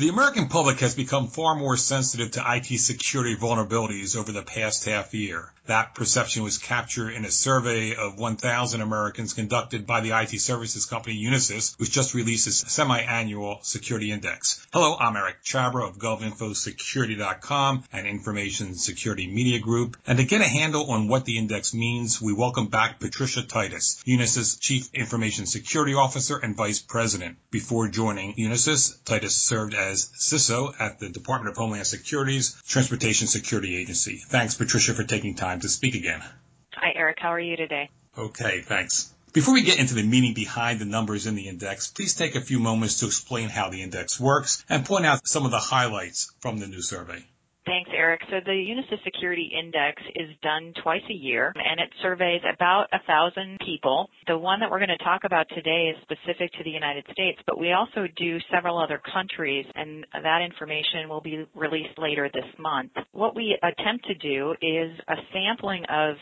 The American public has become far more sensitive to IT security vulnerabilities over the past half year. That perception was captured in a survey of 1,000 Americans conducted by the IT services company Unisys, which just released its semi-annual security index. Hello, I'm Eric Chabrow of GovInfoSecurity.com and Information Security Media Group. And to get a handle on what the index means, we welcome back Patricia Titus, Unisys Chief Information Security Officer and Vice President. Before joining Unisys, Titus served as as CISO at the Department of Homeland Security's Transportation Security Agency. Thanks, Patricia, for taking time to speak again. Hi, Eric. How are you today? Okay, thanks. Before we get into the meaning behind the numbers in the index, please take a few moments to explain how the index works and point out some of the highlights from the new survey. Thanks, Eric. So the Unisys Security Index is done twice a year and it surveys about a thousand people. The one that we're going to talk about today is specific to the United States, but we also do several other countries and that information will be released later this month. What we attempt to do is a sampling of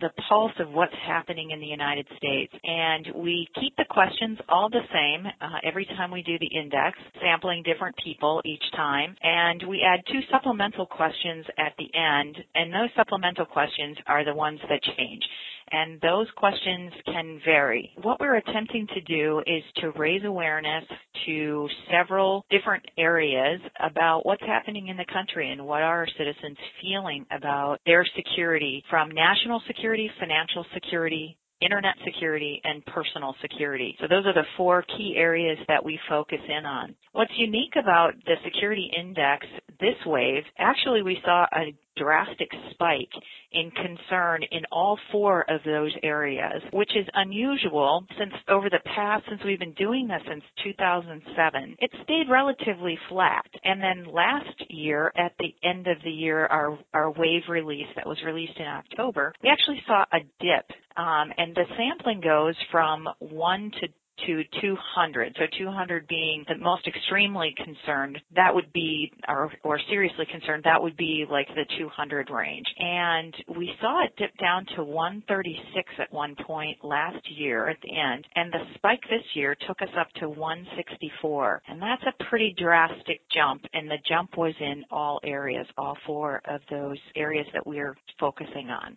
the pulse of what's happening in the United States. And we keep the questions all the same uh, every time we do the index, sampling different people each time. And we add two supplemental questions at the end, and those supplemental questions are the ones that change and those questions can vary. What we're attempting to do is to raise awareness to several different areas about what's happening in the country and what are our citizens feeling about their security from national security, financial security, internet security, and personal security. So those are the four key areas that we focus in on. What's unique about the security index this wave, actually we saw a drastic spike in concern in all four of those areas, which is unusual since over the past, since we've been doing this since 2007, it stayed relatively flat. And then last year, at the end of the year, our, our wave release that was released in October, we actually saw a dip. Um, and the sampling goes from 1 to to 200. So 200 being the most extremely concerned, that would be, or, or seriously concerned, that would be like the 200 range. And we saw it dip down to 136 at one point last year at the end, and the spike this year took us up to 164. And that's a pretty drastic jump, and the jump was in all areas, all four of those areas that we're focusing on.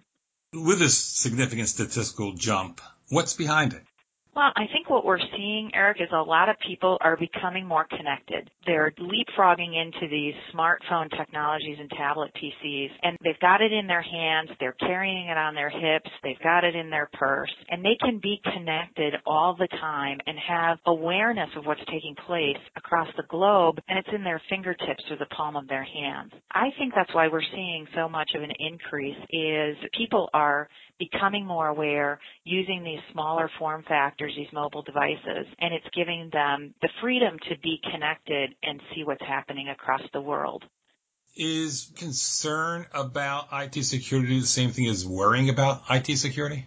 With this significant statistical jump, what's behind it? Well, I think what we're seeing, Eric, is a lot of people are becoming more connected. They're leapfrogging into these smartphone technologies and tablet PCs, and they've got it in their hands, they're carrying it on their hips, they've got it in their purse, and they can be connected all the time and have awareness of what's taking place across the globe, and it's in their fingertips or the palm of their hands. I think that's why we're seeing so much of an increase is people are becoming more aware using these smaller form factors, these mobile devices, and it's giving them the freedom to be connected and see what's happening across the world. Is concern about IT security the same thing as worrying about IT security?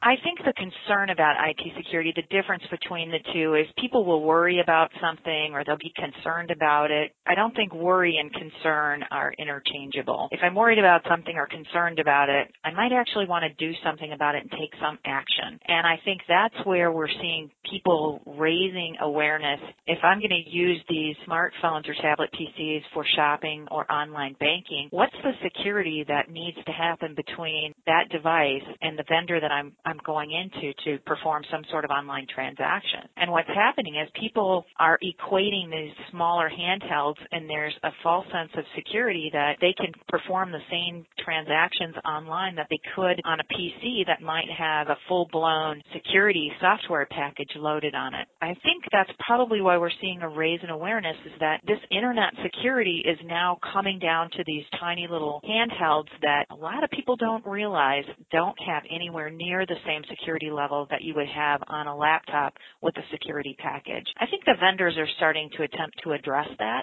I think the concern about IT security, the difference between the two is people will worry about something or they'll be concerned about it. I don't think worry and concern are interchangeable. If I'm worried about something or concerned about it, I might actually want to do something about it and take some action. And I think that's where we're seeing people raising awareness. If I'm going to use these smartphones or tablet PCs for shopping or online banking, what's the security that needs to happen between that device and the vendor that I'm I'm going into to perform some sort of online transaction. And what's happening is people are equating these smaller handhelds and there's a false sense of security that they can perform the same transactions online that they could on a PC that might have a full-blown security software package loaded on it. I think that's probably why we're seeing a raise in awareness is that this internet security is now coming down to these tiny little handhelds that a lot of people don't realize don't have anywhere near the same security level that you would have on a laptop with a security package. I think the vendors are starting to attempt to address that,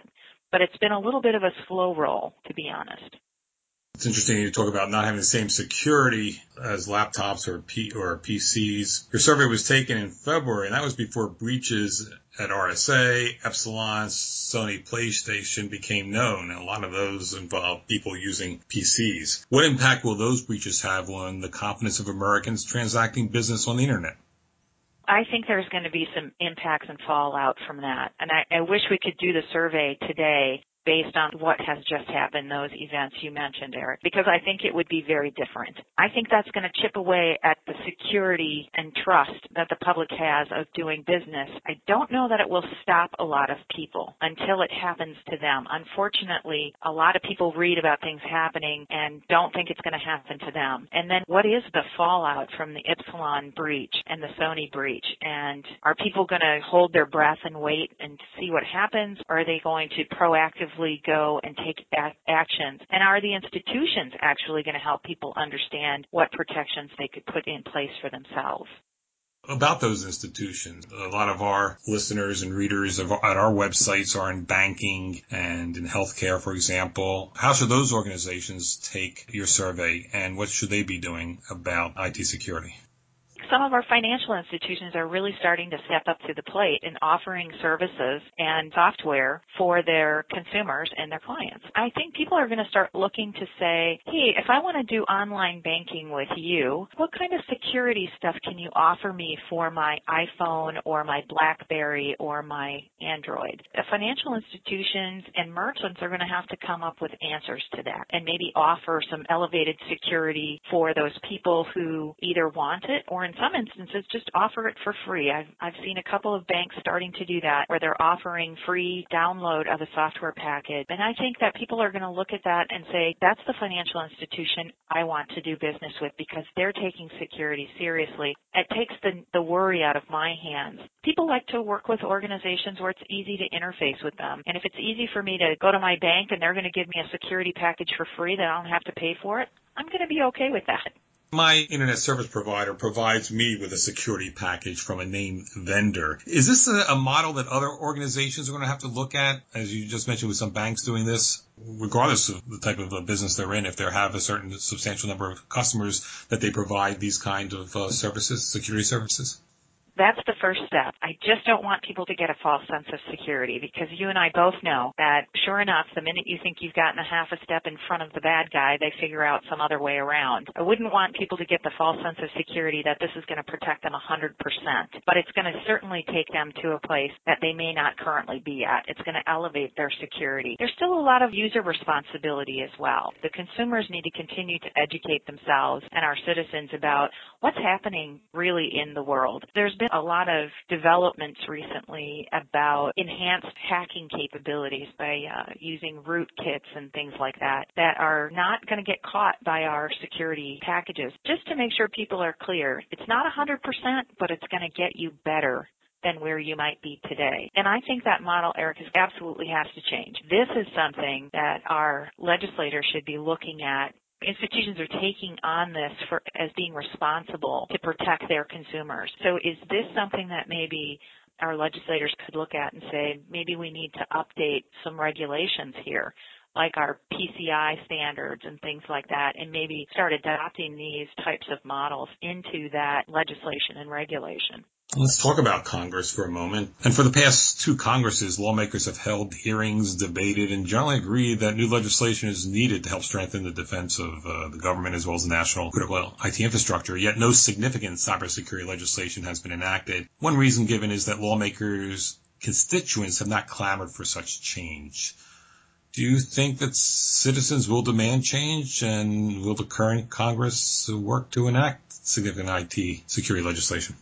but it's been a little bit of a slow roll, to be honest. It's interesting you talk about not having the same security as laptops or P or PCs. Your survey was taken in February, and that was before breaches at RSA, Epsilon, Sony PlayStation became known. And a lot of those involved people using PCs. What impact will those breaches have on the confidence of Americans transacting business on the internet? I think there's going to be some impacts and fallout from that. And I, I wish we could do the survey today based on what has just happened, those events you mentioned, Eric, because I think it would be very different. I think that's going to chip away at the security and trust that the public has of doing business. I don't know that it will stop a lot of people until it happens to them. Unfortunately, a lot of people read about things happening and don't think it's going to happen to them. And then what is the fallout from the Epsilon breach and the Sony breach? And are people going to hold their breath and wait and see what happens? Or are they going to proactively go and take actions? And are the institutions actually going to help people understand what protections they could put in place for themselves? about those institutions. A lot of our listeners and readers of, at our websites are in banking and in healthcare, for example. How should those organizations take your survey and what should they be doing about IT security? Some of our financial institutions are really starting to step up to the plate in offering services and software for their consumers and their clients. I think people are going to start looking to say, hey, if I want to do online banking with you, what kind of security stuff can you offer me for my iPhone or my Blackberry or my Android? The financial institutions and merchants are going to have to come up with answers to that and maybe offer some elevated security for those people who either want it or in some instances just offer it for free. I've, I've seen a couple of banks starting to do that where they're offering free download of a software package. And I think that people are going to look at that and say, that's the financial institution I want to do business with because they're taking security seriously. It takes the, the worry out of my hands. People like to work with organizations where it's easy to interface with them. And if it's easy for me to go to my bank and they're going to give me a security package for free that I don't have to pay for it, I'm going to be okay with that. My internet service provider provides me with a security package from a named vendor. Is this a, a, model that other organizations are going to have to look at, as you just mentioned with some banks doing this, regardless of the type of business they're in, if they have a certain substantial number of customers that they provide these kind of uh, services, security services? That's the first step. I just don't want people to get a false sense of security because you and I both know that sure enough, the minute you think you've gotten a half a step in front of the bad guy, they figure out some other way around. I wouldn't want people to get the false sense of security that this is going to protect them 100%, but it's going to certainly take them to a place that they may not currently be at. It's going to elevate their security. There's still a lot of user responsibility as well. The consumers need to continue to educate themselves and our citizens about what's happening really in the world. There's been a lot of developments recently about enhanced hacking capabilities by uh, using rootkits and things like that that are not going to get caught by our security packages. Just to make sure people are clear, it's not 100%, but it's going to get you better than where you might be today. And I think that model, Eric, absolutely has to change. This is something that our legislators should be looking at institutions are taking on this for as being responsible to protect their consumers. So is this something that maybe our legislators could look at and say maybe we need to update some regulations here like our PCI standards and things like that and maybe start adopting these types of models into that legislation and regulation. Let's talk about Congress for a moment. And for the past two Congresses, lawmakers have held hearings, debated, and generally agreed that new legislation is needed to help strengthen the defense of uh, the government as well as the national critical IT infrastructure. Yet no significant cybersecurity legislation has been enacted. One reason given is that lawmakers' constituents have not clamored for such change. Do you think that citizens will demand change and will the current Congress work to enact significant IT security legislation?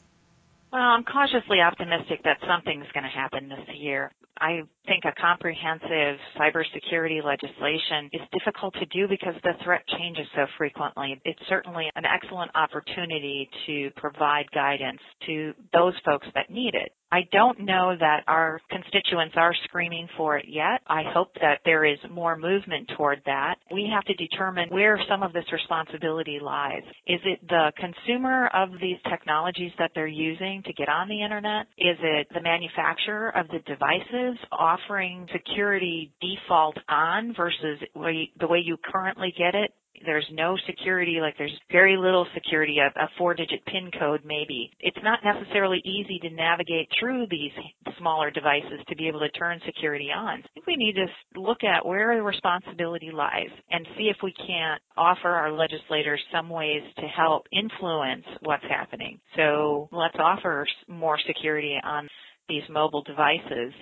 Well, I'm cautiously optimistic that something's going to happen this year. I think a comprehensive cybersecurity legislation is difficult to do because the threat changes so frequently. It's certainly an excellent opportunity to provide guidance to those folks that need it. I don't know that our constituents are screaming for it yet. I hope that there is more movement toward that. We have to determine where some of this responsibility lies. Is it the consumer of these technologies that they're using to get on the internet? Is it the manufacturer of the devices offering security default on versus the way you currently get it there's no security, like there's very little security, a, a four digit PIN code maybe. It's not necessarily easy to navigate through these smaller devices to be able to turn security on. I think we need to look at where the responsibility lies and see if we can't offer our legislators some ways to help influence what's happening. So let's offer more security on these mobile devices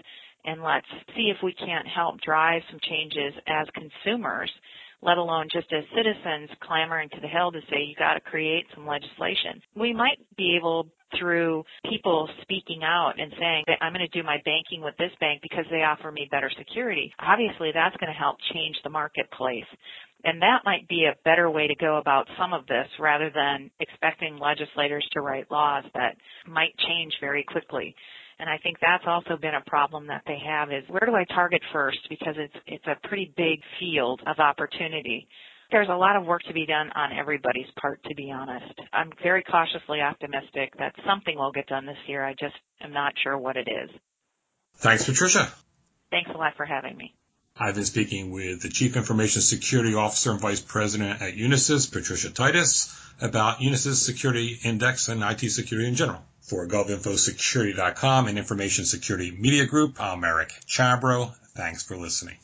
and let's see if we can't help drive some changes as consumers let alone just as citizens clamoring to the hill to say you got to create some legislation. We might be able through people speaking out and saying that I'm going to do my banking with this bank because they offer me better security. Obviously, that's going to help change the marketplace. And that might be a better way to go about some of this rather than expecting legislators to write laws that might change very quickly. And I think that's also been a problem that they have is where do I target first because it's it's a pretty big field of opportunity. There's a lot of work to be done on everybody's part to be honest. I'm very cautiously optimistic that something will get done this year. I just am not sure what it is. Thanks Patricia. Thanks a lot for having me. I've been speaking with the Chief Information Security Officer and Vice President at Unisys, Patricia Titus, about Unisys Security Index and IT security in general. For GovInfoSecurity.com and Information Security Media Group, I'm Eric Chabrow. Thanks for listening.